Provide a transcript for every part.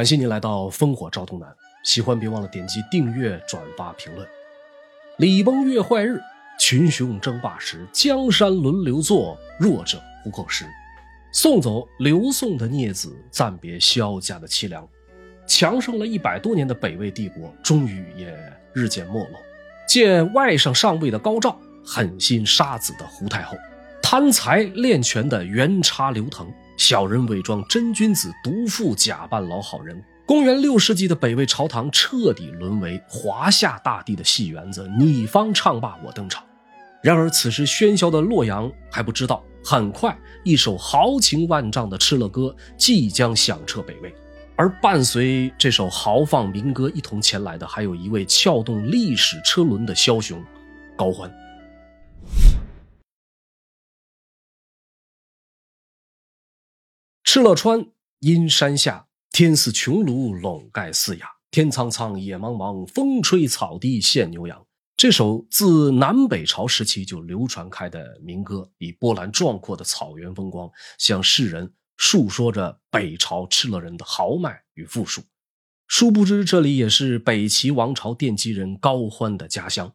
感谢您来到烽火照东南，喜欢别忘了点击订阅、转发、评论。礼崩乐坏日，群雄争霸时，江山轮流坐，弱者不扣时。送走刘宋的孽子，暂别萧家的凄凉。强盛了一百多年的北魏帝国，终于也日渐没落。见外甥上位的高照，狠心杀子的胡太后，贪财练权的元叉刘腾，小人伪装真君子，毒妇假扮老好人。公元六世纪的北魏朝堂彻底沦为华夏大地的戏园子，你方唱罢我登场。然而此时喧嚣的洛阳还不知道，很快一首豪情万丈的《敕勒歌》即将响彻北魏。而伴随这首豪放民歌一同前来的，还有一位撬动历史车轮的枭雄——高欢。敕勒川，阴山下，天似穹庐，笼盖四野。天苍苍，野茫茫，风吹草低见牛羊。这首自南北朝时期就流传开的民歌，以波澜壮阔的草原风光，向世人。述说着北朝敕勒人的豪迈与富庶，殊不知这里也是北齐王朝奠基人高欢的家乡。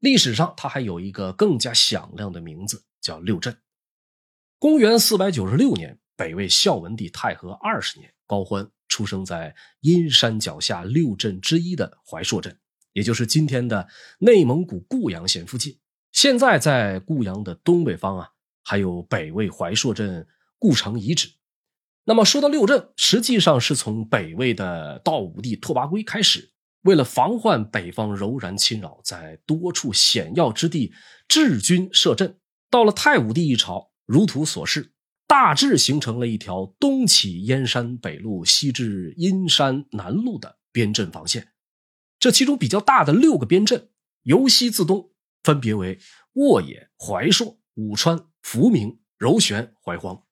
历史上，他还有一个更加响亮的名字，叫六镇。公元四百九十六年，北魏孝文帝太和二十年，高欢出生在阴山脚下六镇之一的怀朔镇，也就是今天的内蒙古固阳县附近。现在在固阳的东北方啊，还有北魏怀朔镇故城遗址。那么说到六镇，实际上是从北魏的道武帝拓跋圭开始，为了防患北方柔然侵扰，在多处险要之地治军设镇。到了太武帝一朝，如图所示，大致形成了一条东起燕山北路，西至阴山南路的边镇防线。这其中比较大的六个边镇，由西自东，分别为沃野、怀朔、武川、福明、柔玄、怀荒。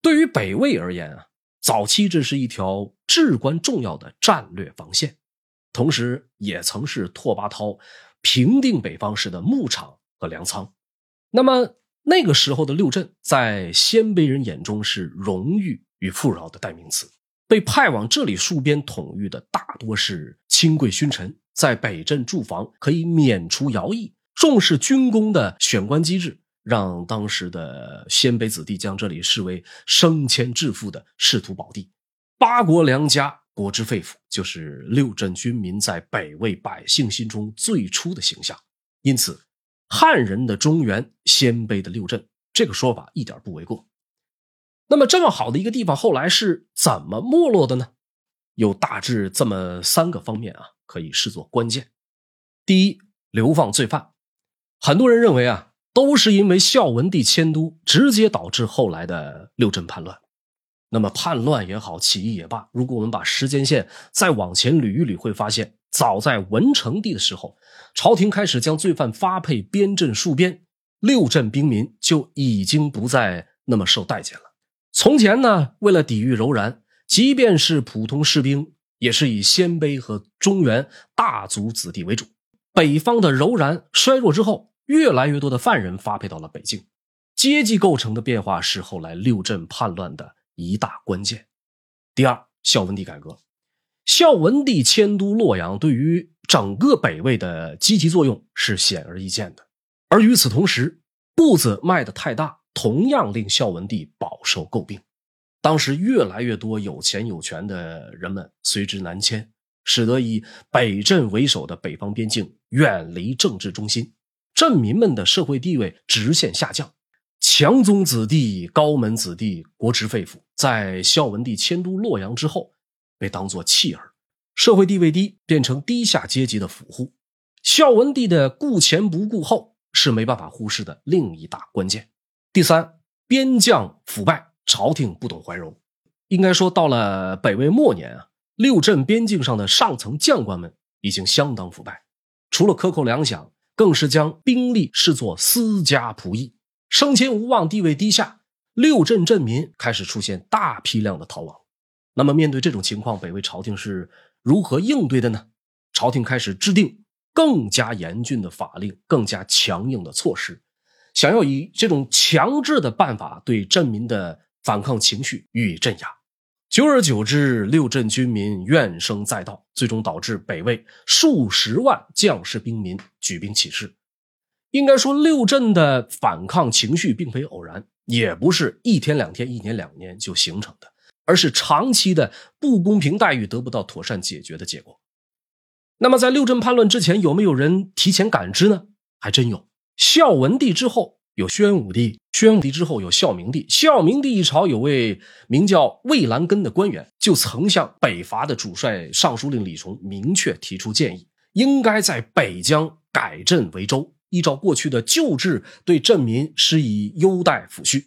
对于北魏而言啊，早期这是一条至关重要的战略防线，同时也曾是拓跋焘平定北方时的牧场和粮仓。那么那个时候的六镇，在鲜卑人眼中是荣誉与富饶的代名词。被派往这里戍边统御的大多是亲贵勋臣，在北镇驻防可以免除徭役，重视军功的选官机制。让当时的鲜卑子弟将这里视为升迁致富的仕途宝地，八国良家，国之肺腑，就是六镇军民在北魏百姓心中最初的形象。因此，汉人的中原，鲜卑的六镇，这个说法一点不为过。那么，这么好的一个地方，后来是怎么没落的呢？有大致这么三个方面啊，可以视作关键。第一，流放罪犯，很多人认为啊。都是因为孝文帝迁都，直接导致后来的六镇叛乱。那么叛乱也好，起义也罢，如果我们把时间线再往前捋一捋，会发现，早在文成帝的时候，朝廷开始将罪犯发配边镇戍边，六镇兵民就已经不再那么受待见了。从前呢，为了抵御柔然，即便是普通士兵，也是以鲜卑和中原大族子弟为主。北方的柔然衰弱之后。越来越多的犯人发配到了北京，阶级构成的变化是后来六镇叛乱的一大关键。第二，孝文帝改革，孝文帝迁都洛阳，对于整个北魏的积极作用是显而易见的。而与此同时，步子迈得太大，同样令孝文帝饱受诟病。当时越来越多有钱有权的人们随之南迁，使得以北镇为首的北方边境远离政治中心。镇民们的社会地位直线下降，强宗子弟、高门子弟、国之肺腑，在孝文帝迁都洛阳之后，被当作弃儿，社会地位低，变成低下阶级的俘户。孝文帝的顾前不顾后是没办法忽视的另一大关键。第三，边将腐败，朝廷不懂怀柔。应该说，到了北魏末年啊，六镇边境上的上层将官们已经相当腐败，除了克扣粮饷。更是将兵力视作私家仆役，升迁无望，地位低下，六镇镇民开始出现大批量的逃亡。那么，面对这种情况，北魏朝廷是如何应对的呢？朝廷开始制定更加严峻的法令，更加强硬的措施，想要以这种强制的办法对镇民的反抗情绪予以镇压。久而久之，六镇军民怨声载道，最终导致北魏数十万将士兵民举兵起事。应该说，六镇的反抗情绪并非偶然，也不是一天两天、一年两年就形成的，而是长期的不公平待遇得不到妥善解决的结果。那么，在六镇叛乱之前，有没有人提前感知呢？还真有。孝文帝之后。有宣武帝，宣武帝之后有孝明帝。孝明帝一朝有位名叫魏兰根的官员，就曾向北伐的主帅尚书令李崇明确提出建议，应该在北疆改镇为州，依照过去的旧制，对镇民施以优待抚恤。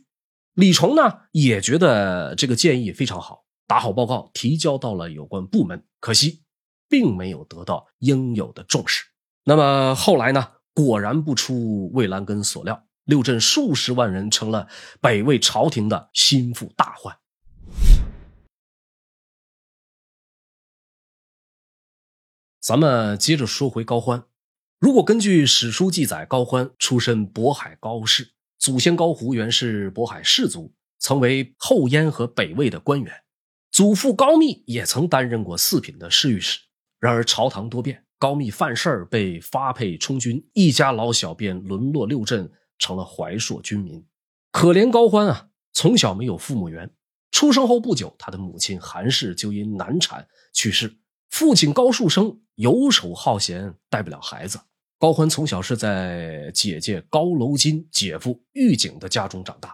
李崇呢也觉得这个建议非常好，打好报告提交到了有关部门，可惜并没有得到应有的重视。那么后来呢，果然不出魏兰根所料。六镇数十万人成了北魏朝廷的心腹大患。咱们接着说回高欢。如果根据史书记载，高欢出身渤海高氏，祖先高胡原是渤海氏族，曾为后燕和北魏的官员；祖父高密也曾担任过四品的侍御史。然而朝堂多变，高密犯事儿被发配充军，一家老小便沦落六镇。成了怀朔军民，可怜高欢啊！从小没有父母缘，出生后不久，他的母亲韩氏就因难产去世。父亲高树生游手好闲，带不了孩子。高欢从小是在姐姐高楼金、姐夫玉景的家中长大。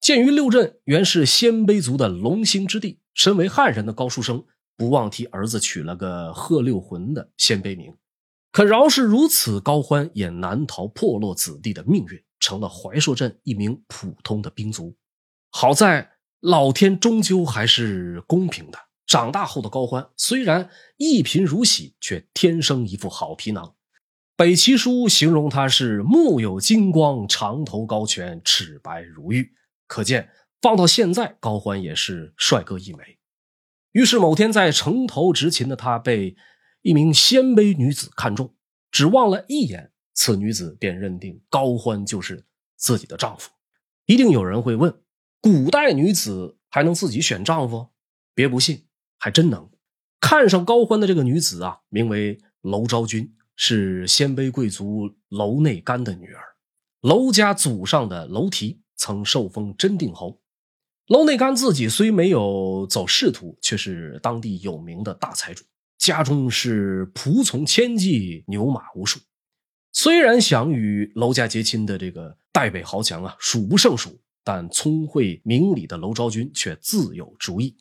鉴于六镇原是鲜卑族的龙兴之地，身为汉人的高树生不忘替儿子取了个贺六浑的鲜卑名。可饶是如此，高欢也难逃破落子弟的命运。成了怀朔镇一名普通的兵卒，好在老天终究还是公平的。长大后的高欢虽然一贫如洗，却天生一副好皮囊。北齐书形容他是目有金光，长头高颧，齿白如玉。可见放到现在，高欢也是帅哥一枚。于是某天在城头执勤的他被一名鲜卑女子看中，只望了一眼。此女子便认定高欢就是自己的丈夫。一定有人会问：古代女子还能自己选丈夫？别不信，还真能。看上高欢的这个女子啊，名为娄昭君，是鲜卑贵族娄内干的女儿。娄家祖上的娄提曾受封真定侯。娄内干自己虽没有走仕途，却是当地有名的大财主，家中是仆从千计，牛马无数。虽然想与娄家结亲的这个代北豪强啊数不胜数，但聪慧明理的娄昭君却自有主意。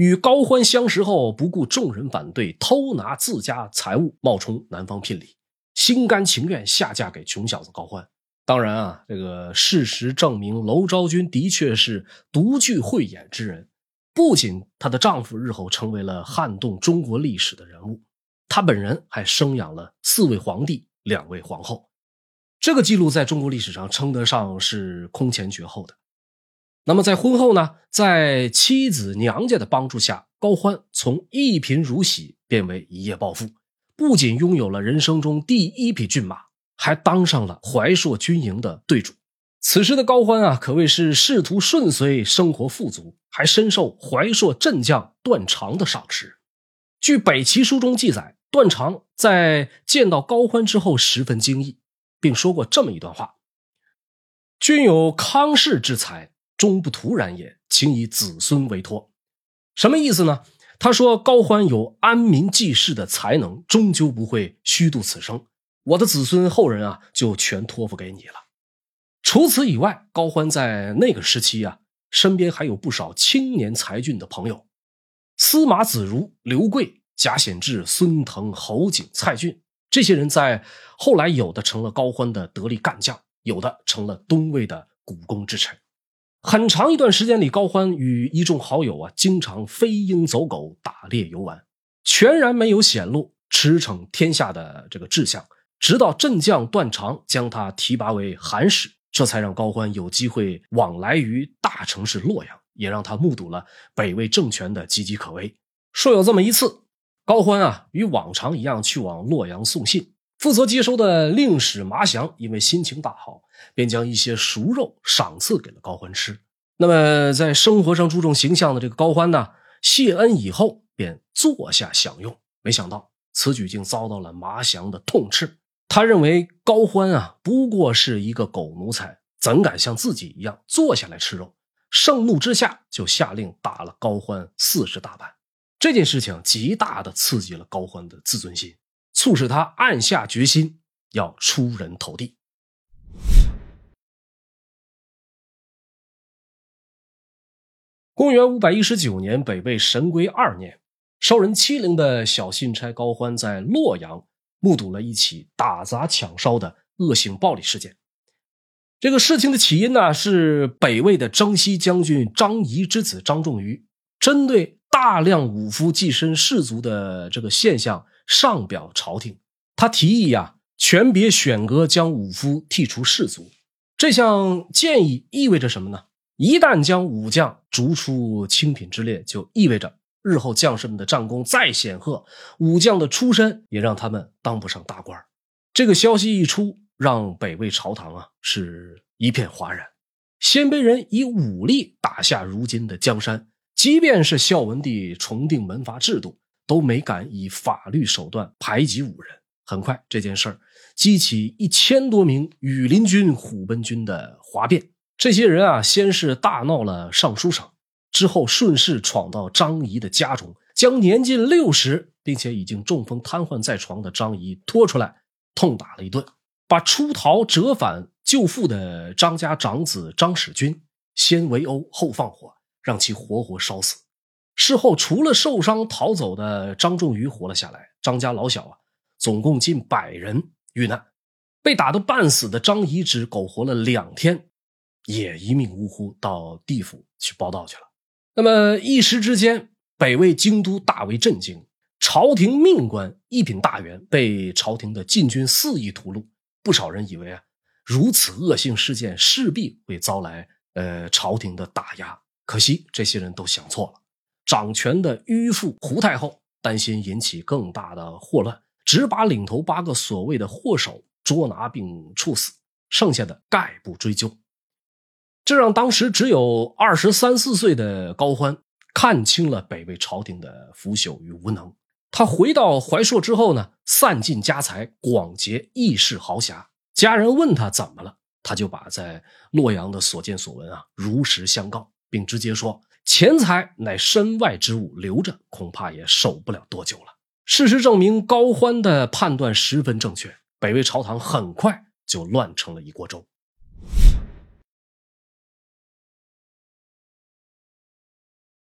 与高欢相识后，不顾众人反对，偷拿自家财物，冒充男方聘礼，心甘情愿下嫁给穷小子高欢。当然啊，这个事实证明，娄昭君的确是独具慧眼之人。不仅她的丈夫日后成为了撼动中国历史的人物，她本人还生养了四位皇帝。两位皇后，这个记录在中国历史上称得上是空前绝后的。那么在婚后呢，在妻子娘家的帮助下，高欢从一贫如洗变为一夜暴富，不仅拥有了人生中第一匹骏马，还当上了怀朔军营的队主。此时的高欢啊，可谓是仕途顺遂，生活富足，还深受怀朔镇将段长的赏识。据北齐书中记载。段长在见到高欢之后十分惊异，并说过这么一段话：“君有康氏之才，终不徒然也，请以子孙为托。”什么意思呢？他说高欢有安民济世的才能，终究不会虚度此生。我的子孙后人啊，就全托付给你了。除此以外，高欢在那个时期啊，身边还有不少青年才俊的朋友，司马子如、刘贵。贾显志、孙腾、侯景、蔡俊这些人在后来，有的成了高欢的得力干将，有的成了东魏的股肱之臣。很长一段时间里，高欢与一众好友啊，经常飞鹰走狗、打猎游玩，全然没有显露驰骋天下的这个志向。直到镇将段长将他提拔为韩使，这才让高欢有机会往来于大城市洛阳，也让他目睹了北魏政权的岌岌可危。说有这么一次。高欢啊，与往常一样去往洛阳送信。负责接收的令史麻祥因为心情大好，便将一些熟肉赏赐给了高欢吃。那么，在生活上注重形象的这个高欢呢，谢恩以后，便坐下享用。没想到此举竟遭到了麻祥的痛斥。他认为高欢啊，不过是一个狗奴才，怎敢像自己一样坐下来吃肉？盛怒之下，就下令打了高欢四十大板。这件事情极大的刺激了高欢的自尊心，促使他暗下决心要出人头地。公元五百一十九年，北魏神龟二年，受人欺凌的小信差高欢在洛阳目睹了一起打砸抢烧的恶性暴力事件。这个事情的起因呢，是北魏的征西将军张仪之子张仲瑜针对大量武夫跻身士族的这个现象上表朝廷，他提议呀，全别选阁将武夫剔除士族。这项建议意味着什么呢？一旦将武将逐出清品之列，就意味着日后将士们的战功再显赫，武将的出身也让他们当不上大官。这个消息一出，让北魏朝堂啊是一片哗然。鲜卑人以武力打下如今的江山，即便是孝文帝重定门阀制度，都没敢以法律手段排挤武人。很快，这件事儿激起一千多名羽林军、虎贲军的哗变。这些人啊，先是大闹了尚书省，之后顺势闯到张仪的家中，将年近六十并且已经中风瘫痪在床的张仪拖出来，痛打了一顿，把出逃折返救父的张家长子张使君先围殴后放火，让其活活烧死。事后，除了受伤逃走的张仲瑜活了下来，张家老小啊，总共近百人遇难。被打得半死的张仪只苟活了两天。也一命呜呼，到地府去报道去了。那么一时之间，北魏京都大为震惊，朝廷命官一品大员被朝廷的禁军肆意屠戮。不少人以为啊，如此恶性事件势必会遭来呃朝廷的打压。可惜这些人都想错了。掌权的迂父胡太后担心引起更大的祸乱，只把领头八个所谓的祸首捉拿并处死，剩下的概不追究。这让当时只有二十三四岁的高欢看清了北魏朝廷的腐朽与无能。他回到怀朔之后呢，散尽家财，广结义士豪侠。家人问他怎么了，他就把在洛阳的所见所闻啊如实相告，并直接说：“钱财乃身外之物，留着恐怕也守不了多久了。”事实证明，高欢的判断十分正确。北魏朝堂很快就乱成了一锅粥。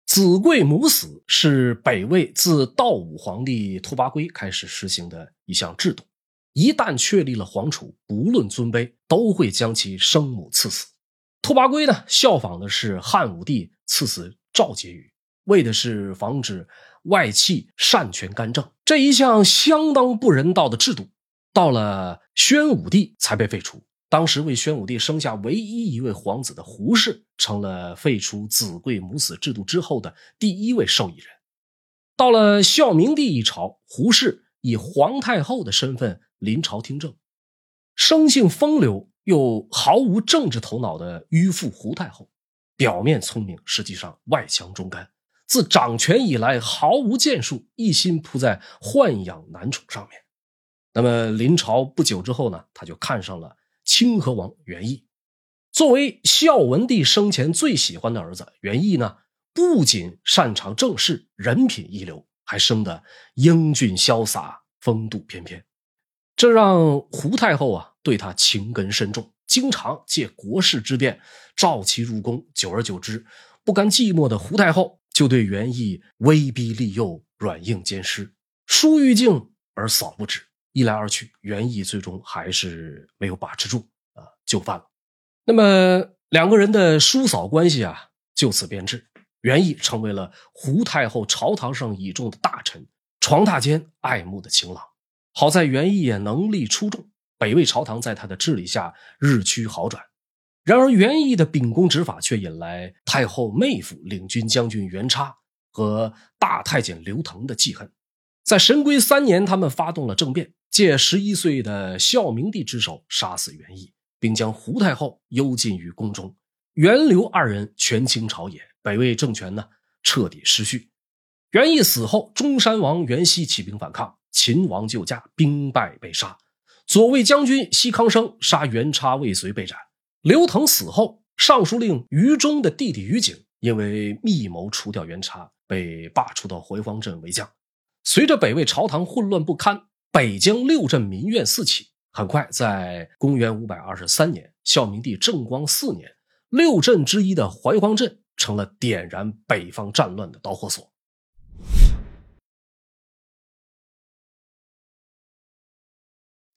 子贵母死是北魏自道武皇帝拓跋圭开始实行的一项制度。一旦确立了皇储，不论尊卑，都会将其生母赐死。拓跋圭呢，效仿的是汉武帝赐死赵婕妤，为的是防止外戚擅权干政。这一项相当不人道的制度，到了宣武帝才被废除。当时为宣武帝生下唯一一位皇子的胡氏，成了废除子贵母死制度之后的第一位受益人。到了孝明帝一朝，胡氏以皇太后的身份临朝听政。生性风流又毫无政治头脑的迂腐胡太后，表面聪明，实际上外强中干。自掌权以来，毫无建树，一心扑在豢养男宠上面。那么临朝不久之后呢，他就看上了。清河王元义，作为孝文帝生前最喜欢的儿子，元义呢不仅擅长政事，人品一流，还生得英俊潇洒，风度翩翩，这让胡太后啊对他情根深重，经常借国事之便召其入宫。久而久之，不甘寂寞的胡太后就对元义威逼利诱，软硬兼施，疏欲静而扫不止。一来二去，元义最终还是没有把持住啊，就范了。那么两个人的叔嫂关系啊，就此变质。元义成为了胡太后朝堂上倚重的大臣，床榻间爱慕的情郎。好在元义也能力出众，北魏朝堂在他的治理下日趋好转。然而元义的秉公执法却引来太后妹夫领军将军元叉和大太监刘腾的记恨。在神龟三年，他们发动了政变。借十一岁的孝明帝之手杀死元义，并将胡太后幽禁于宫中。元刘二人权倾朝野，北魏政权呢彻底失序。袁毅死后，中山王袁熙起兵反抗，秦王救驾，兵败被杀。左卫将军西康生杀袁叉未遂被斩。刘腾死后，尚书令于忠的弟弟于景因为密谋除掉袁叉，被罢黜到怀荒镇为将。随着北魏朝堂混乱不堪，北疆六镇民怨四起。很快，在公元五百二十三年，孝明帝正光四年，六镇之一的怀荒镇成了点燃北方战乱的导火索。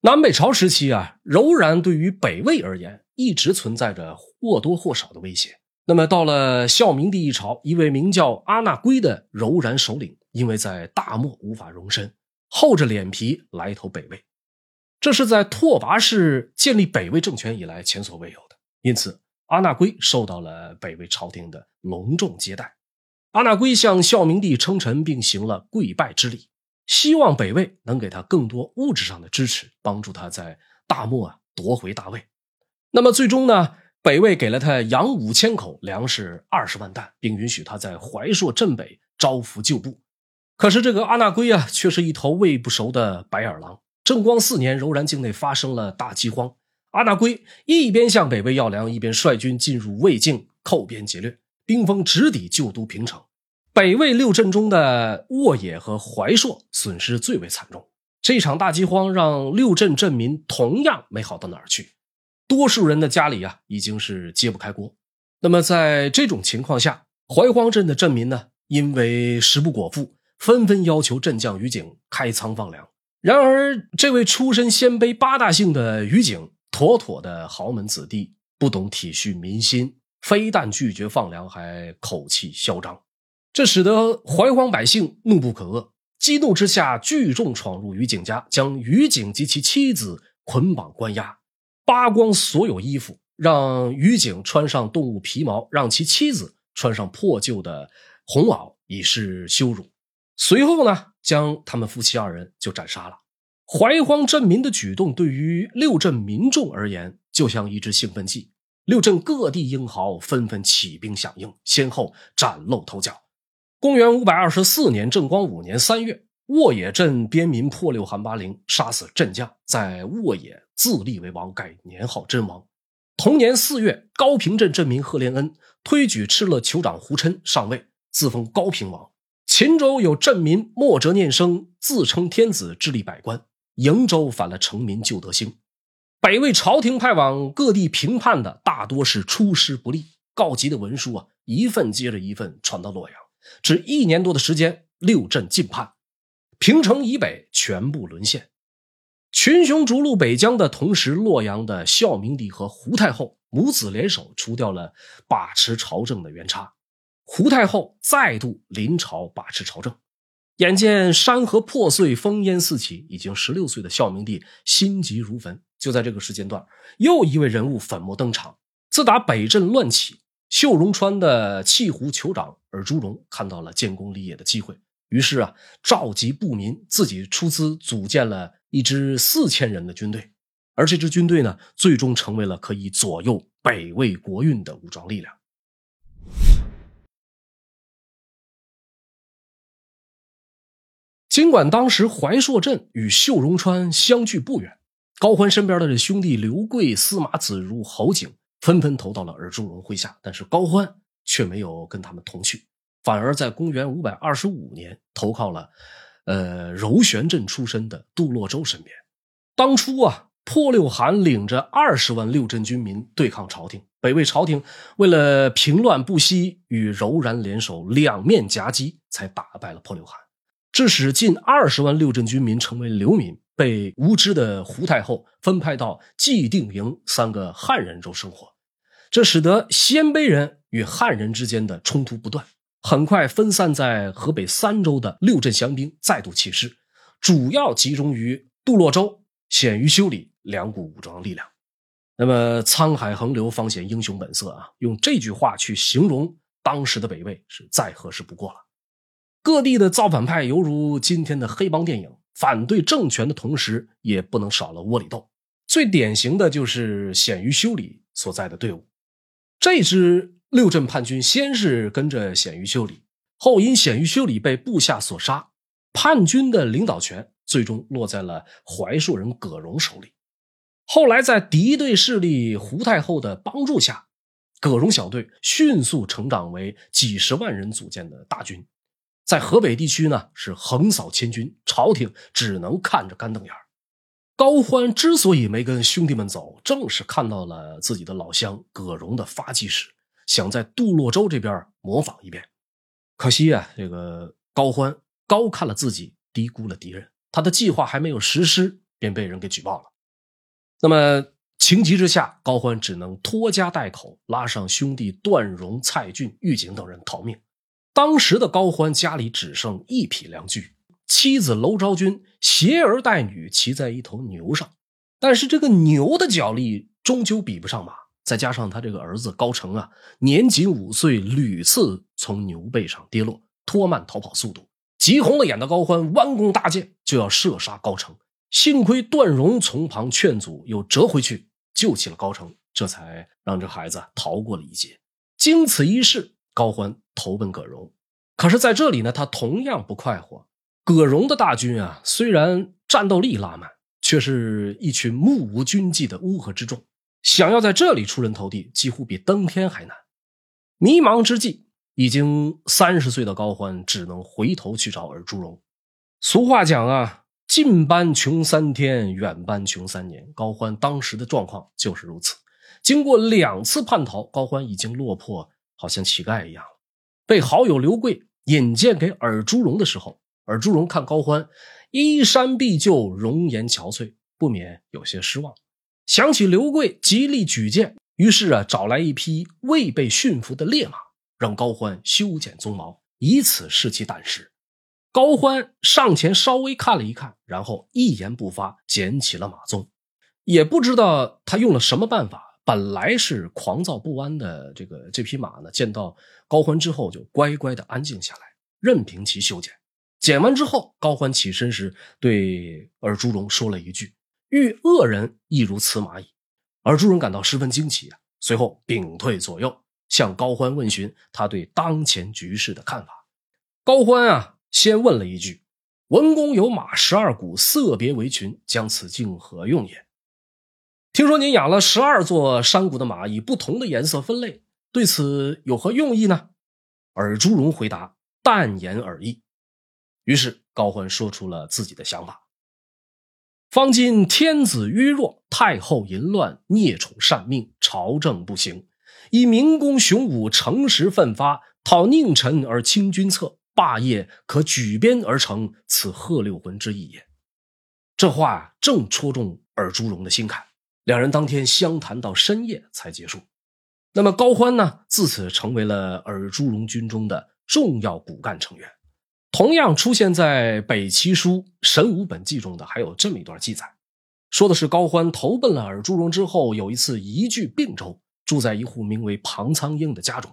南北朝时期啊，柔然对于北魏而言一直存在着或多或少的威胁。那么到了孝明帝一朝，一位名叫阿那圭的柔然首领，因为在大漠无法容身，厚着脸皮来投北魏。这是在拓跋氏建立北魏政权以来前所未有的。因此，阿那圭受到了北魏朝廷的隆重接待。阿那圭向孝明帝称臣，并行了跪拜之礼。希望北魏能给他更多物质上的支持，帮助他在大漠啊夺回大位。那么最终呢，北魏给了他羊五千口，粮食二十万担，并允许他在怀朔镇北招抚旧部。可是这个阿那圭啊，却是一头喂不熟的白眼狼。正光四年，柔然境内发生了大饥荒，阿那圭一边向北魏要粮，一边率军进入魏境，寇边劫掠，兵锋直抵旧都平城。北魏六镇中的沃野和怀朔损失最为惨重。这场大饥荒让六镇镇民同样没好到哪儿去，多数人的家里啊已经是揭不开锅。那么在这种情况下，怀荒镇的镇民呢，因为食不果腹，纷纷要求镇将于景开仓放粮。然而，这位出身鲜卑八大姓的于景，妥妥的豪门子弟，不懂体恤民心，非但拒绝放粮，还口气嚣张。这使得怀荒百姓怒不可遏，激怒之下聚众闯入于景家，将于景及其妻子捆绑关押，扒光所有衣服，让于景穿上动物皮毛，让其妻子穿上破旧的红袄，以示羞辱。随后呢，将他们夫妻二人就斩杀了。怀荒镇民的举动对于六镇民众而言，就像一支兴奋剂。六镇各地英豪纷纷起兵响应，先后崭露头角。公元五百二十四年正光五年三月，沃野镇边民破六韩八陵，杀死镇将，在沃野自立为王，改年号真王。同年四月，高平镇镇民贺连恩推举敕勒酋长胡琛上位，自封高平王。秦州有镇民莫哲念生自称天子，治理百官；瀛州反了成民救德兴。北魏朝廷派往各地平叛的大多是出师不利，告急的文书啊，一份接着一份传到洛阳。只一年多的时间，六镇尽叛，平城以北全部沦陷。群雄逐鹿北疆的同时，洛阳的孝明帝和胡太后母子联手除掉了把持朝政的袁差。胡太后再度临朝把持朝政。眼见山河破碎，烽烟四起，已经十六岁的孝明帝心急如焚。就在这个时间段，又一位人物粉墨登场。自打北镇乱起。秀容川的契胡酋长尔朱荣看到了建功立业的机会，于是啊，召集部民，自己出资组建了一支四千人的军队。而这支军队呢，最终成为了可以左右北魏国运的武装力量。尽管当时怀朔镇与秀容川相距不远，高欢身边的这兄弟刘贵、司马子如、侯景。纷纷投到了尔朱荣麾下，但是高欢却没有跟他们同去，反而在公元五百二十五年投靠了，呃柔玄镇出身的杜洛周身边。当初啊，破六韩领着二十万六镇军民对抗朝廷，北魏朝廷为了平乱不惜与柔然联手，两面夹击，才打败了破六韩，致使近二十万六镇军民成为流民。被无知的胡太后分派到既定营三个汉人州生活，这使得鲜卑人与汉人之间的冲突不断。很快，分散在河北三州的六镇降兵再度起事，主要集中于杜洛州、鲜于修理两股武装力量。那么，沧海横流，方显英雄本色啊！用这句话去形容当时的北魏是再合适不过了。各地的造反派犹如今天的黑帮电影。反对政权的同时，也不能少了窝里斗。最典型的就是鲜于修理所在的队伍。这支六镇叛军先是跟着鲜于修理，后因鲜于修理被部下所杀，叛军的领导权最终落在了怀朔人葛荣手里。后来在敌对势力胡太后的帮助下，葛荣小队迅速成长为几十万人组建的大军，在河北地区呢是横扫千军，朝廷只能看着干瞪眼高欢之所以没跟兄弟们走，正是看到了自己的老乡葛荣的发迹史，想在杜洛州这边模仿一遍。可惜啊，这个高欢高看了自己，低估了敌人，他的计划还没有实施，便被人给举报了。那么情急之下，高欢只能拖家带口，拉上兄弟段荣、蔡俊、狱警等人逃命。当时的高欢家里只剩一匹良驹。妻子娄昭君携儿带女骑在一头牛上，但是这个牛的脚力终究比不上马，再加上他这个儿子高成啊，年仅五岁，屡次从牛背上跌落，拖慢逃跑速度。急红了眼的高欢弯弓搭箭就要射杀高成，幸亏段荣从旁劝阻，又折回去救起了高成，这才让这孩子逃过了一劫。经此一事，高欢投奔葛荣，可是在这里呢，他同样不快活。葛荣的大军啊，虽然战斗力拉满，却是一群目无军纪的乌合之众，想要在这里出人头地，几乎比登天还难。迷茫之际，已经三十岁的高欢只能回头去找尔朱荣。俗话讲啊，近班穷三天，远班穷三年。高欢当时的状况就是如此。经过两次叛逃，高欢已经落魄，好像乞丐一样了。被好友刘贵引荐给尔朱荣的时候。而朱荣看高欢衣衫毕旧，容颜憔悴，不免有些失望。想起刘贵极力举荐，于是啊，找来一匹未被驯服的烈马，让高欢修剪鬃毛，以此试其胆识。高欢上前稍微看了一看，然后一言不发，捡起了马鬃。也不知道他用了什么办法，本来是狂躁不安的这个这匹马呢，见到高欢之后，就乖乖的安静下来，任凭其修剪。剪完之后，高欢起身时对尔朱荣说了一句：“遇恶人亦如此马矣。”尔朱荣感到十分惊奇啊，随后屏退左右，向高欢问询他对当前局势的看法。高欢啊，先问了一句：“文公有马十二股，色别为群，将此镜何用也？”听说您养了十二座山谷的马，以不同的颜色分类，对此有何用意呢？尔朱荣回答：“淡言而已。”于是高欢说出了自己的想法。方今天子愚弱，太后淫乱，孽宠擅命，朝政不行。以明公雄武，诚实奋发，讨佞臣而清君侧，霸业可举鞭而成，此贺六魂之意也。这话正戳中尔朱荣的心坎，两人当天相谈到深夜才结束。那么高欢呢？自此成为了尔朱荣军中的重要骨干成员。同样出现在《北齐书·神武本纪》中的还有这么一段记载，说的是高欢投奔了尔朱荣之后，有一次移居并州，住在一户名为庞苍鹰的家中。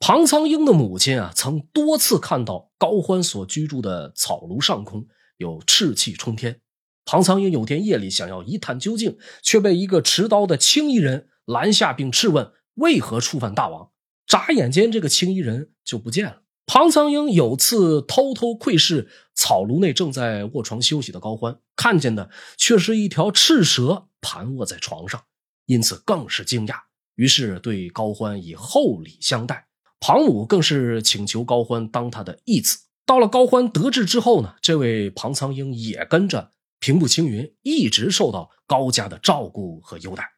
庞苍鹰的母亲啊，曾多次看到高欢所居住的草庐上空有赤气冲天。庞苍鹰有天夜里想要一探究竟，却被一个持刀的青衣人拦下，并质问为何触犯大王。眨眼间，这个青衣人就不见了。庞苍鹰有次偷偷窥视草庐内正在卧床休息的高欢，看见的却是一条赤蛇盘卧在床上，因此更是惊讶，于是对高欢以厚礼相待。庞母更是请求高欢当他的义子。到了高欢得志之后呢，这位庞苍鹰也跟着平步青云，一直受到高家的照顾和优待。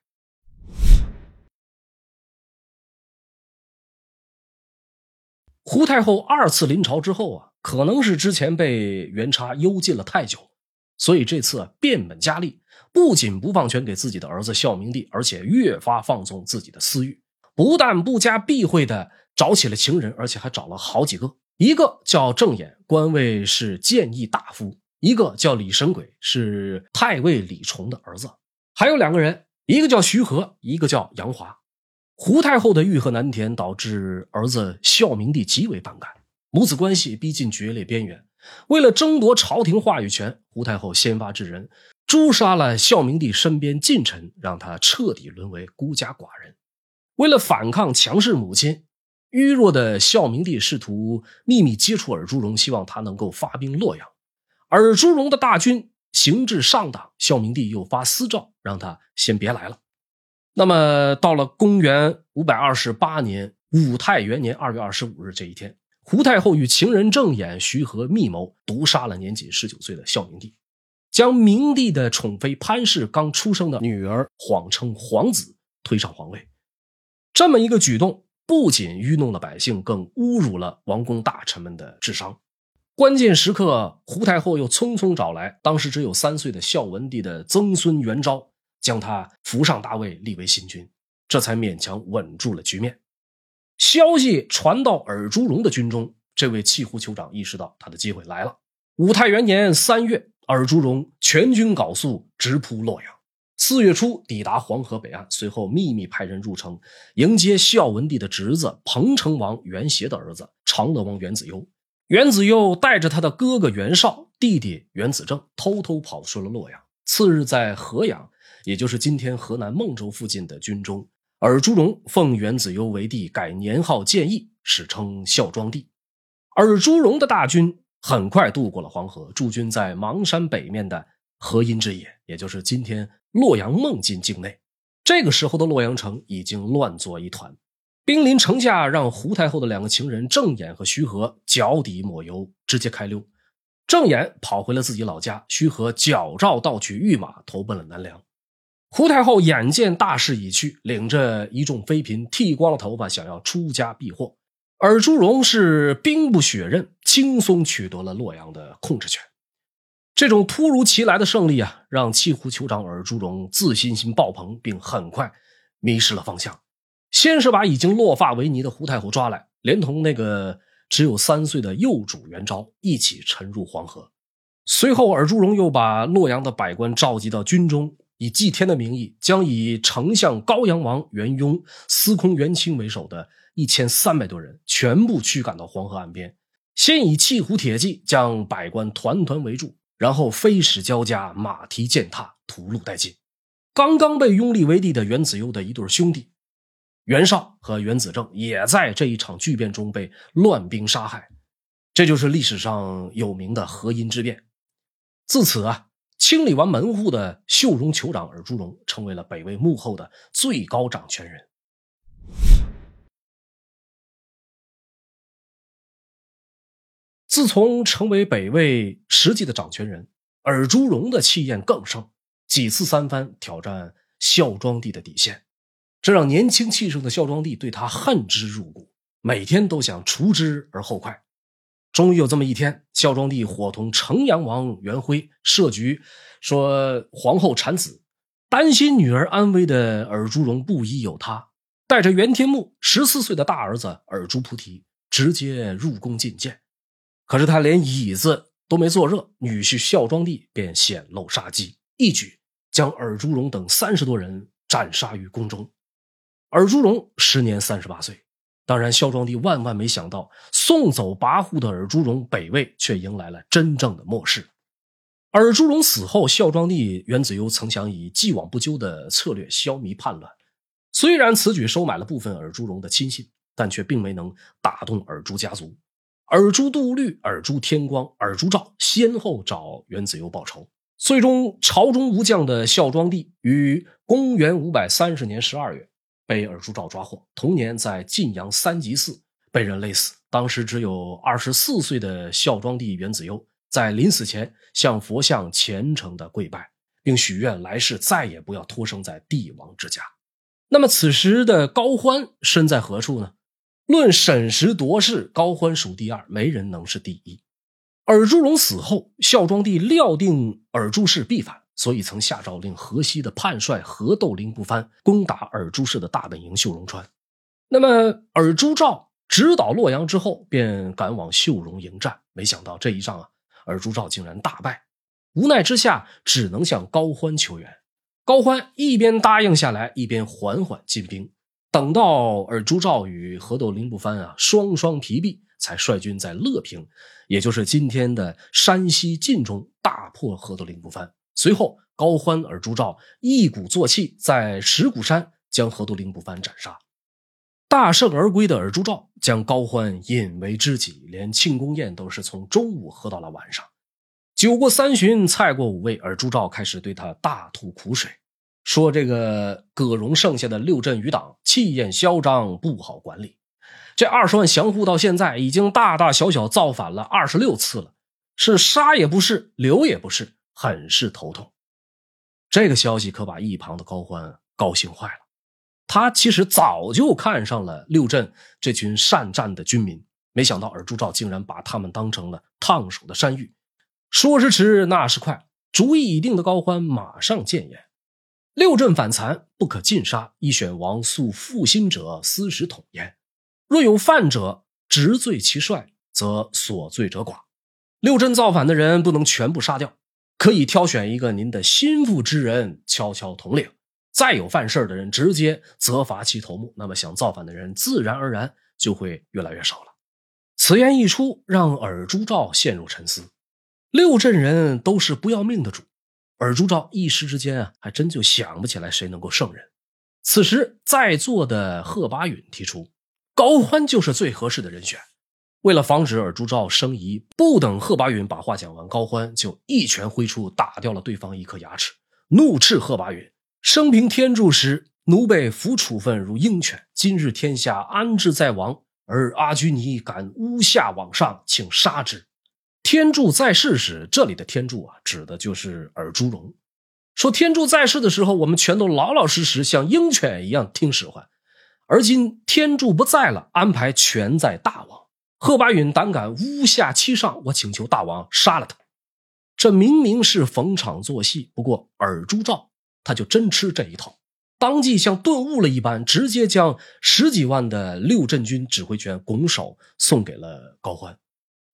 胡太后二次临朝之后啊，可能是之前被元叉幽禁了太久，所以这次变本加厉，不仅不放权给自己的儿子孝明帝，而且越发放纵自己的私欲，不但不加避讳的找起了情人，而且还找了好几个，一个叫郑衍，官位是谏议大夫；一个叫李神鬼，是太尉李崇的儿子；还有两个人，一个叫徐和，一个叫杨华。胡太后的欲壑难填，导致儿子孝明帝极为反感，母子关系逼近决裂边缘。为了争夺朝廷话语权，胡太后先发制人，诛杀了孝明帝身边近臣，让他彻底沦为孤家寡人。为了反抗强势母亲，虚弱的孝明帝试图秘密接触尔朱荣，希望他能够发兵洛阳。尔朱荣的大军行至上党，孝明帝又发私诏让他先别来了。那么，到了公元五百二十八年武泰元年二月二十五日这一天，胡太后与情人郑衍、徐和密谋毒杀了年仅十九岁的孝明帝。将明帝的宠妃潘氏刚出生的女儿谎称皇子推上皇位，这么一个举动不仅愚弄了百姓，更侮辱了王公大臣们的智商。关键时刻，胡太后又匆匆找来当时只有三岁的孝文帝的曾孙元昭，将他扶上大位，立为新君，这才勉强稳住了局面。消息传到尔朱荣的军中，这位契胡酋长意识到他的机会来了。武泰元年三月。尔朱荣全军缟素直扑洛阳，四月初抵达黄河北岸，随后秘密派人入城迎接孝文帝的侄子彭城王元协的儿子长乐王元子攸。元子攸带着他的哥哥元绍、弟弟元子正，偷偷跑出了洛阳。次日，在河阳，也就是今天河南孟州附近的军中，尔朱荣奉元子攸为帝，改年号建义，史称孝庄帝。尔朱荣的大军。很快渡过了黄河，驻军在邙山北面的河阴之野，也就是今天洛阳孟津境内。这个时候的洛阳城已经乱作一团，兵临城下，让胡太后的两个情人郑衍和徐和脚底抹油，直接开溜。郑衍跑回了自己老家，徐和矫诏盗取御马，投奔了南梁。胡太后眼见大势已去，领着一众妃嫔剃光了头发，想要出家避祸。尔朱荣是兵不血刃，轻松取得了洛阳的控制权。这种突如其来的胜利啊，让契胡酋长尔朱荣自信心爆棚，并很快迷失了方向。先是把已经落发为尼的胡太后抓来，连同那个只有三岁的幼主元昭一起沉入黄河。随后，尔朱荣又把洛阳的百官召集到军中，以祭天的名义，将以丞相高阳王元雍、司空元清为首的。一千三百多人全部驱赶到黄河岸边，先以气虎铁骑将百官团团围住，然后飞矢交加，马蹄践踏，屠戮殆尽。刚刚被拥立为帝的元子攸的一对兄弟袁绍和袁子正，也在这一场巨变中被乱兵杀害。这就是历史上有名的河阴之变。自此啊，清理完门户的秀容酋长尔朱荣，成为了北魏幕后的最高掌权人。自从成为北魏实际的掌权人，尔朱荣的气焰更盛，几次三番挑战孝庄帝的底线，这让年轻气盛的孝庄帝对他恨之入骨，每天都想除之而后快。终于有这么一天，孝庄帝伙同城阳王元辉设局，说皇后产子，担心女儿安危的尔朱荣不疑有他，带着元天穆十四岁的大儿子尔朱菩提直接入宫觐见。可是他连椅子都没坐热，女婿孝庄帝便显露杀机，一举将尔朱荣等三十多人斩杀于宫中。尔朱荣时年三十八岁。当然，孝庄帝万万没想到，送走跋扈的尔朱荣，北魏却迎来了真正的末世。尔朱荣死后，孝庄帝元子攸曾想以既往不咎的策略消弭叛乱。虽然此举收买了部分尔朱荣的亲信，但却并没能打动尔朱家族。尔朱度律、尔朱天光、尔朱兆先后找元子攸报仇，最终朝中无将的孝庄帝于公元五百三十年十二月被尔朱兆抓获，同年在晋阳三吉寺被人勒死。当时只有二十四岁的孝庄帝元子攸在临死前向佛像虔诚的跪拜，并许愿来世再也不要托生在帝王之家。那么此时的高欢身在何处呢？论审时度势，高欢属第二，没人能是第一。尔朱荣死后，孝庄帝料定尔朱氏必反，所以曾下诏令河西的叛帅河窦灵不藩攻打尔朱氏的大本营秀容川。那么尔朱兆直捣洛阳之后，便赶往秀容迎战。没想到这一仗啊，尔朱兆竟然大败，无奈之下只能向高欢求援。高欢一边答应下来，一边缓缓进兵。等到尔朱兆与河窦灵不藩啊双双疲弊，才率军在乐平，也就是今天的山西晋中大破河窦灵不藩。随后，高欢、尔朱兆一鼓作气，在石鼓山将河都灵不藩斩杀。大胜而归的尔朱兆将高欢引为知己，连庆功宴都是从中午喝到了晚上。酒过三巡，菜过五味，尔朱兆开始对他大吐苦水，说这个葛荣剩下的六镇余党气焰嚣张，不好管理。这二十万降户到现在已经大大小小造反了二十六次了，是杀也不是，留也不是，很是头痛。这个消息可把一旁的高欢高兴坏了。他其实早就看上了六镇这群善战的军民，没想到尔朱兆竟然把他们当成了烫手的山芋。说时迟，那时快，主意已定的高欢马上谏言：六镇反残，不可尽杀，一选王素负心者，私使统焉。若有犯者，直罪其帅，则所罪者寡。六镇造反的人不能全部杀掉，可以挑选一个您的心腹之人，悄悄统领。再有犯事的人，直接责罚其头目，那么想造反的人自然而然就会越来越少了。此言一出，让尔朱兆陷入沉思。六镇人都是不要命的主，尔朱兆一时之间啊，还真就想不起来谁能够胜任。此时，在座的贺拔允提出，高欢就是最合适的人选。为了防止尔朱兆生疑，不等贺拔允把话讲完，高欢就一拳挥出，打掉了对方一颗牙齿，怒斥贺拔允。生平天柱时，奴被服处分如鹰犬。今日天下安置在王，而阿居尼敢诬下往上，请杀之。天柱在世时，这里的天柱啊，指的就是尔朱荣。说天柱在世的时候，我们全都老老实实，像鹰犬一样听使唤。而今天柱不在了，安排全在大王。贺拔允胆敢诬下欺上，我请求大王杀了他。这明明是逢场作戏。不过尔朱兆。他就真吃这一套，当即像顿悟了一般，直接将十几万的六镇军指挥权拱手送给了高欢。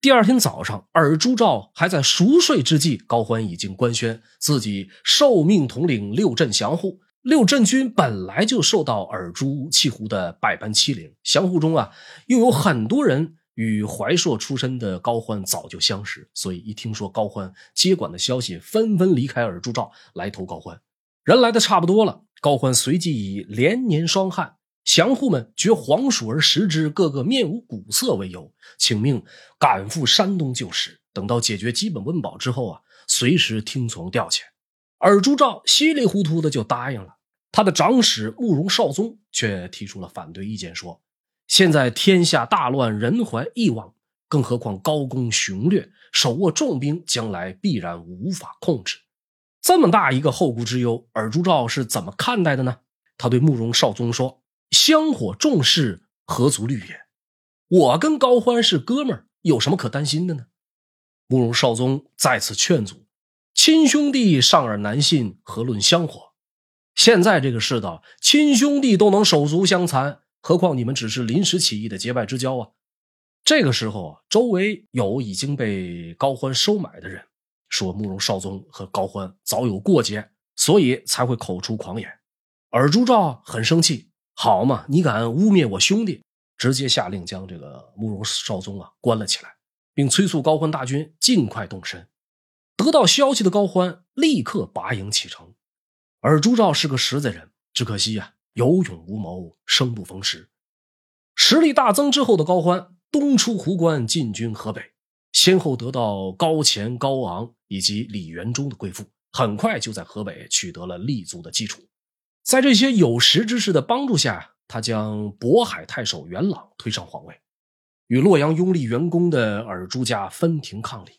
第二天早上，尔朱兆还在熟睡之际，高欢已经官宣自己受命统领六镇降户。六镇军本来就受到尔朱契胡的百般欺凌，降户中啊又有很多人与怀朔出身的高欢早就相识，所以一听说高欢接管的消息，纷纷离开尔朱兆来投高欢。人来的差不多了，高欢随即以连年霜旱，降户们觉黄鼠而食之，个个面无骨色为由，请命赶赴山东救时。等到解决基本温饱之后啊，随时听从调遣。尔朱兆稀里糊涂的就答应了。他的长史慕容绍宗却提出了反对意见，说：“现在天下大乱，人怀异忘，更何况高公雄略，手握重兵，将来必然无法控制。”这么大一个后顾之忧，尔朱兆是怎么看待的呢？他对慕容绍宗说：“香火重视，何足虑也？我跟高欢是哥们儿，有什么可担心的呢？”慕容绍宗再次劝阻：“亲兄弟尚尔难信，何论香火？现在这个世道，亲兄弟都能手足相残，何况你们只是临时起意的结拜之交啊？”这个时候啊，周围有已经被高欢收买的人。说慕容绍宗和高欢早有过节，所以才会口出狂言。尔朱兆很生气，好嘛，你敢污蔑我兄弟，直接下令将这个慕容绍宗啊关了起来，并催促高欢大军尽快动身。得到消息的高欢立刻拔营启程。尔朱兆是个实在人，只可惜呀，有勇无谋，生不逢时。实力大增之后的高欢，东出壶关，进军河北。先后得到高乾、高昂以及李元忠的贵妇，很快就在河北取得了立足的基础。在这些有识之士的帮助下，他将渤海太守元朗推上皇位，与洛阳拥立元功的尔朱家分庭抗礼。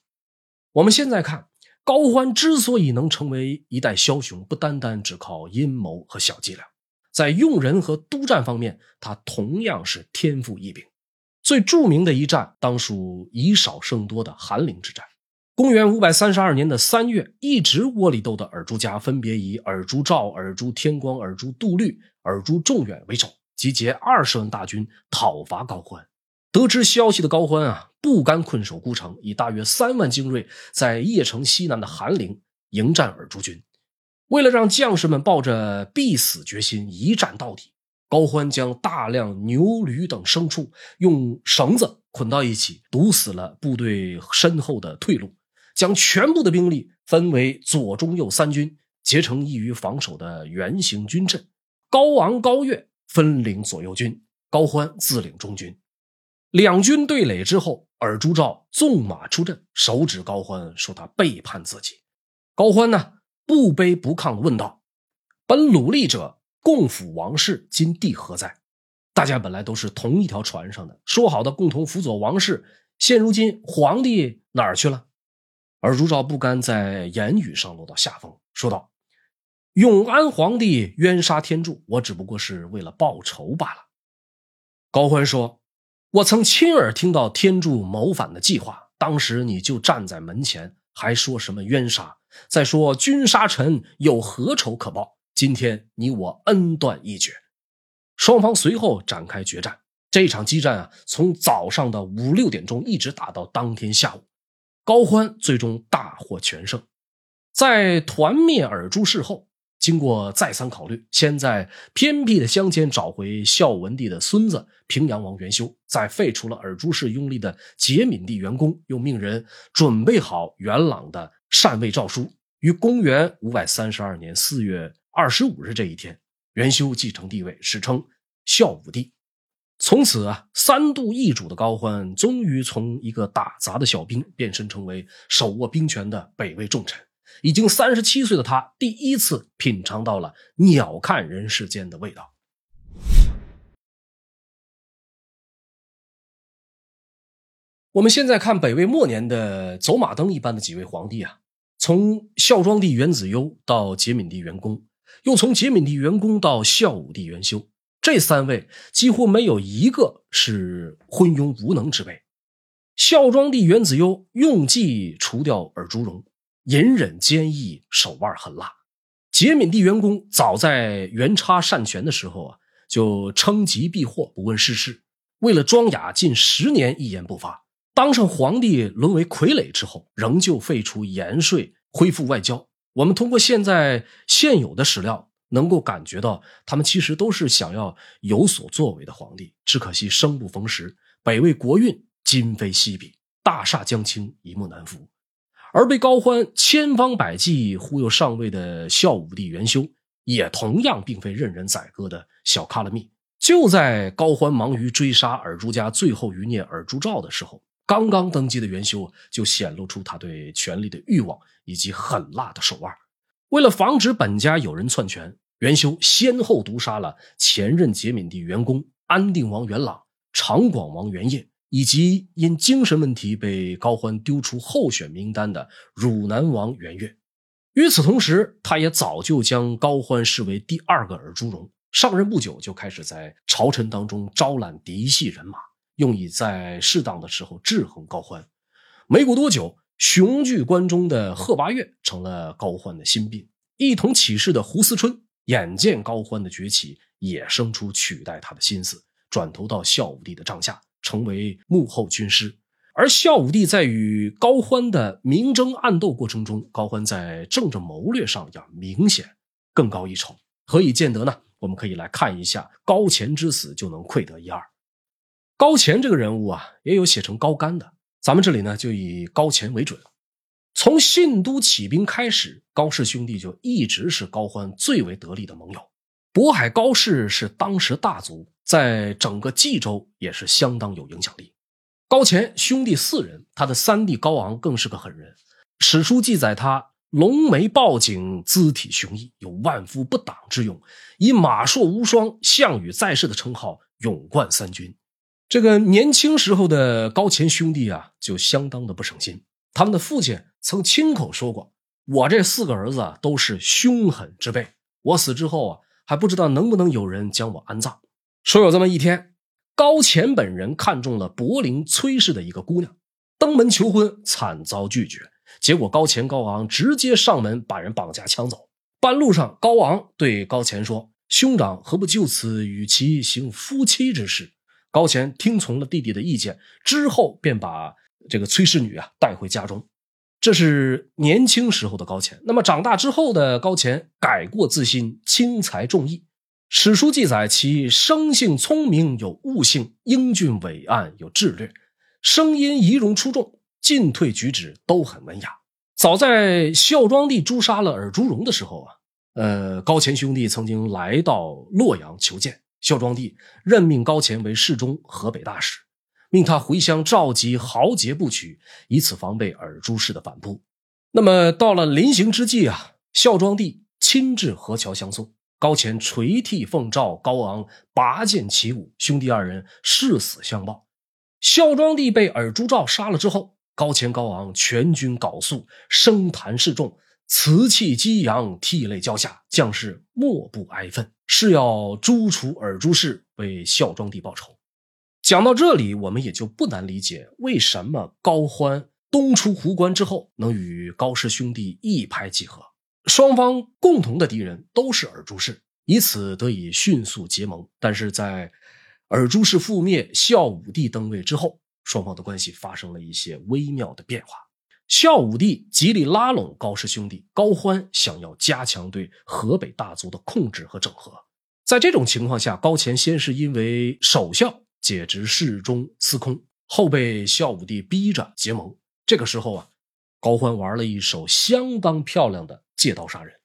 我们现在看高欢之所以能成为一代枭雄，不单单只靠阴谋和小伎俩，在用人和督战方面，他同样是天赋异禀。最著名的一战，当属以少胜多的韩陵之战。公元五百三十二年的三月，一直窝里斗的尔朱家分别以尔朱兆、尔朱天光、尔朱杜律、尔朱仲远为首，集结二十万大军讨伐高欢。得知消息的高欢啊，不甘困守孤城，以大约三万精锐在邺城西南的韩陵迎战尔朱军。为了让将士们抱着必死决心一战到底。高欢将大量牛驴等牲畜用绳子捆到一起，堵死了部队身后的退路，将全部的兵力分为左、中、右三军，结成易于防守的圆形军阵。高昂、高岳分领左右军，高欢自领中军。两军对垒之后，尔朱兆纵马出阵，手指高欢说他背叛自己。高欢呢不卑不亢的问道：“本努力者，共辅王室，今地何在？”大家本来都是同一条船上的，说好的共同辅佐王室，现如今皇帝哪儿去了？而朱兆不甘在言语上落到下风，说道：“永安皇帝冤杀天柱，我只不过是为了报仇罢了。”高欢说：“我曾亲耳听到天柱谋反的计划，当时你就站在门前，还说什么冤杀？再说君杀臣，有何仇可报？今天你我恩断义绝。”双方随后展开决战。这场激战啊，从早上的五六点钟一直打到当天下午。高欢最终大获全胜。在团灭尔朱氏后，经过再三考虑，先在偏僻的乡间找回孝文帝的孙子平阳王元修，再废除了尔朱氏拥立的节闵帝元恭，又命人准备好元朗的禅位诏书。于公元五百三十二年四月二十五日这一天。元修继承帝位，史称孝武帝。从此啊，三度易主的高欢，终于从一个打杂的小兵，变身成为手握兵权的北魏重臣。已经三十七岁的他，第一次品尝到了鸟瞰人世间的味道。我们现在看北魏末年的走马灯一般的几位皇帝啊，从孝庄帝元子攸到节闵帝元恭。又从节闵帝元恭到孝武帝元修，这三位几乎没有一个是昏庸无能之辈。孝庄帝元子攸用计除掉尔朱荣，隐忍坚毅，手腕很辣。节闵帝元恭早在元叉擅权的时候啊，就称疾避祸，不问世事。为了庄雅，近十年一言不发。当上皇帝，沦为傀儡之后，仍旧废除盐税，恢复外交。我们通过现在现有的史料，能够感觉到他们其实都是想要有所作为的皇帝，只可惜生不逢时。北魏国运今非昔比，大厦将倾，一木难扶。而被高欢千方百计忽悠上位的孝武帝元修，也同样并非任人宰割的小卡拉密。就在高欢忙于追杀尔朱家最后余孽尔朱兆的时候。刚刚登基的元修就显露出他对权力的欲望以及狠辣的手腕。为了防止本家有人篡权，元修先后毒杀了前任节闵帝元恭、安定王元朗、长广王元业，以及因精神问题被高欢丢出候选名单的汝南王元越。与此同时，他也早就将高欢视为第二个尔朱荣。上任不久，就开始在朝臣当中招揽嫡系人马。用以在适当的时候制衡高欢。没过多久，雄踞关中的贺拔岳成了高欢的心病。一同起事的胡思春眼见高欢的崛起，也生出取代他的心思，转投到孝武帝的帐下，成为幕后军师。而孝武帝在与高欢的明争暗斗过程中，高欢在政治谋略上要明显更高一筹。何以见得呢？我们可以来看一下高乾之死，就能窥得一二。高乾这个人物啊，也有写成高干的。咱们这里呢，就以高乾为准。从信都起兵开始，高氏兄弟就一直是高欢最为得力的盟友。渤海高氏是当时大族，在整个冀州也是相当有影响力。高乾兄弟四人，他的三弟高昂更是个狠人。史书记载他龙眉豹颈，姿体雄毅，有万夫不挡之勇，以马硕无双、项羽在世的称号，勇冠三军。这个年轻时候的高乾兄弟啊，就相当的不省心。他们的父亲曾亲口说过：“我这四个儿子都是凶狠之辈，我死之后啊，还不知道能不能有人将我安葬。”说有这么一天，高乾本人看中了柏林崔氏的一个姑娘，登门求婚，惨遭拒绝。结果高乾、高昂直接上门把人绑架抢走。半路上，高昂对高乾说：“兄长何不就此与其行夫妻之事？”高乾听从了弟弟的意见之后，便把这个崔氏女啊带回家中。这是年轻时候的高乾。那么长大之后的高乾改过自新，轻财重义。史书记载其生性聪明，有悟性，英俊伟岸，有智略，声音仪容出众，进退举止都很文雅。早在孝庄帝诛杀了尔朱荣的时候啊，呃，高乾兄弟曾经来到洛阳求见。孝庄帝任命高乾为侍中、河北大使，命他回乡召集豪杰部曲，以此防备尔朱氏的反扑。那么到了临行之际啊，孝庄帝亲至河桥相送，高乾垂涕奉诏，高昂拔剑起舞，兄弟二人誓死相报。孝庄帝被尔朱兆杀了之后，高乾、高昂全军缟素，声谈示众。瓷器激扬，涕泪交下，将士莫不哀愤，誓要诛除尔朱氏，为孝庄帝报仇。讲到这里，我们也就不难理解，为什么高欢东出壶关之后，能与高氏兄弟一拍即合，双方共同的敌人都是尔朱氏，以此得以迅速结盟。但是在尔朱氏覆灭，孝武帝登位之后，双方的关系发生了一些微妙的变化。孝武帝极力拉拢高氏兄弟，高欢想要加强对河北大族的控制和整合。在这种情况下，高乾先是因为守孝解职侍中司空，后被孝武帝逼着结盟。这个时候啊，高欢玩了一手相当漂亮的借刀杀人。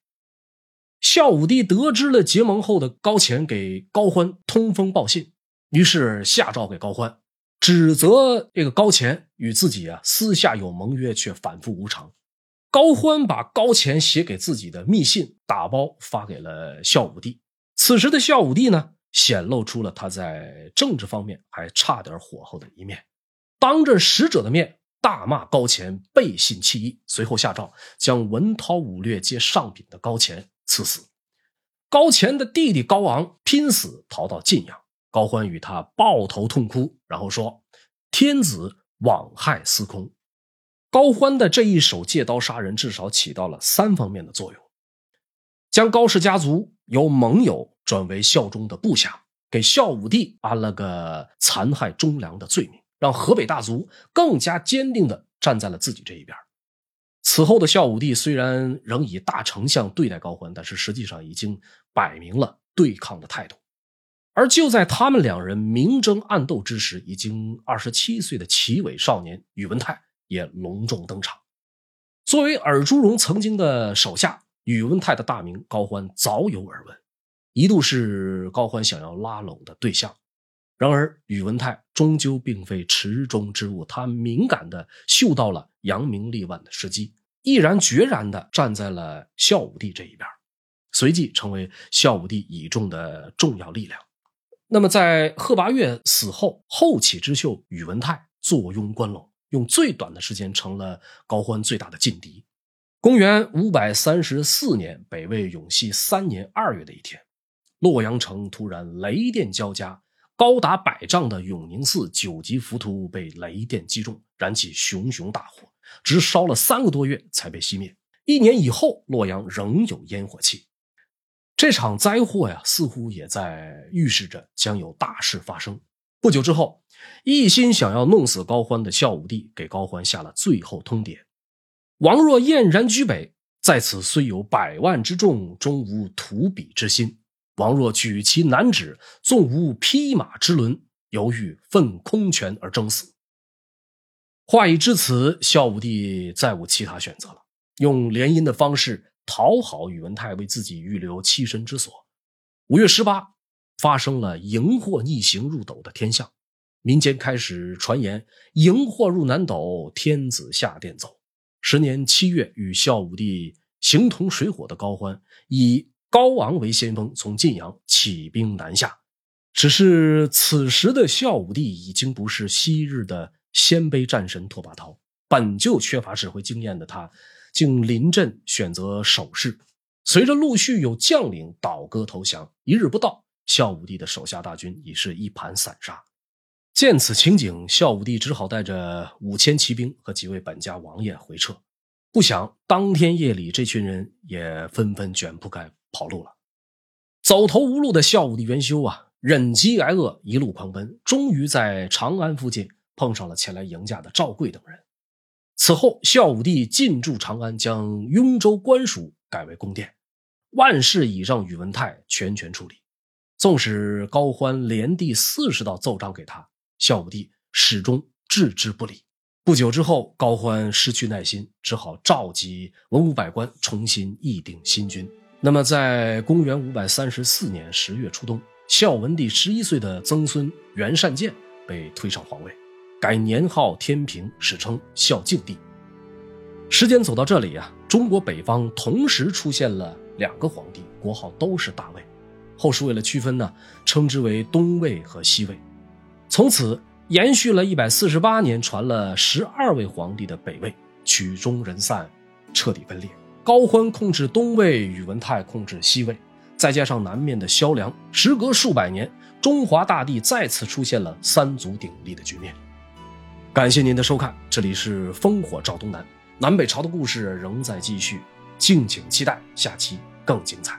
孝武帝得知了结盟后的高乾给高欢通风报信，于是下诏给高欢。指责这个高乾与自己啊私下有盟约，却反复无常。高欢把高乾写给自己的密信打包发给了孝武帝。此时的孝武帝呢，显露出了他在政治方面还差点火候的一面，当着使者的面大骂高乾背信弃义，随后下诏将文韬武略皆上品的高乾赐死。高乾的弟弟高昂拼死逃到晋阳。高欢与他抱头痛哭，然后说：“天子枉害司空。”高欢的这一手借刀杀人，至少起到了三方面的作用：将高氏家族由盟友转为效忠的部下，给孝武帝安了个残害忠良的罪名，让河北大族更加坚定地站在了自己这一边。此后的孝武帝虽然仍以大丞相对待高欢，但是实际上已经摆明了对抗的态度。而就在他们两人明争暗斗之时，已经二十七岁的奇伟少年宇文泰也隆重登场。作为尔朱荣曾经的手下，宇文泰的大名高欢早有耳闻，一度是高欢想要拉拢的对象。然而，宇文泰终究并非池中之物，他敏感地嗅到了扬名立万的时机，毅然决然地站在了孝武帝这一边，随即成为孝武帝倚重的重要力量。那么，在贺拔岳死后，后起之秀宇文泰坐拥关陇，用最短的时间成了高欢最大的劲敌。公元五百三十四年，北魏永熙三年二月的一天，洛阳城突然雷电交加，高达百丈的永宁寺九级浮屠被雷电击中，燃起熊熊大火，直烧了三个多月才被熄灭。一年以后，洛阳仍有烟火气。这场灾祸呀，似乎也在预示着将有大事发生。不久之后，一心想要弄死高欢的孝武帝给高欢下了最后通牒：“王若燕然居北，在此虽有百万之众，终无图彼之心。王若举其难止，纵无匹马之伦，犹豫奋空拳而争死。”话已至此，孝武帝再无其他选择了，用联姻的方式。讨好宇文泰，为自己预留栖身之所。五月十八，发生了荧惑逆行入斗的天象，民间开始传言荧惑入南斗，天子下殿走。时年七月，与孝武帝形同水火的高欢，以高昂为先锋，从晋阳起兵南下。只是此时的孝武帝已经不是昔日的鲜卑战神拓跋焘，本就缺乏指挥经验的他。竟临阵选择守势，随着陆续有将领倒戈投降，一日不到，孝武帝的手下大军已是一盘散沙。见此情景，孝武帝只好带着五千骑兵和几位本家王爷回撤。不想当天夜里，这群人也纷纷卷铺盖跑路了。走投无路的孝武帝元修啊，忍饥挨饿，一路狂奔，终于在长安附近碰上了前来迎驾的赵贵等人。此后，孝武帝进驻长安，将雍州官署改为宫殿，万事已让宇文泰全权处理。纵使高欢连递四十道奏章给他，孝武帝始终置之不理。不久之后，高欢失去耐心，只好召集文武百官重新议定新君。那么，在公元五百三十四年十月初冬，孝文帝十一岁的曾孙元善见被推上皇位，改年号天平，史称孝敬帝。时间走到这里啊，中国北方同时出现了两个皇帝，国号都是大魏。后世为了区分呢，称之为东魏和西魏。从此延续了一百四十八年，传了十二位皇帝的北魏，曲终人散，彻底分裂。高欢控制东魏，宇文泰控制西魏，再加上南面的萧梁，时隔数百年，中华大地再次出现了三足鼎立的局面。感谢您的收看，这里是烽火照东南。南北朝的故事仍在继续，敬请期待下期更精彩。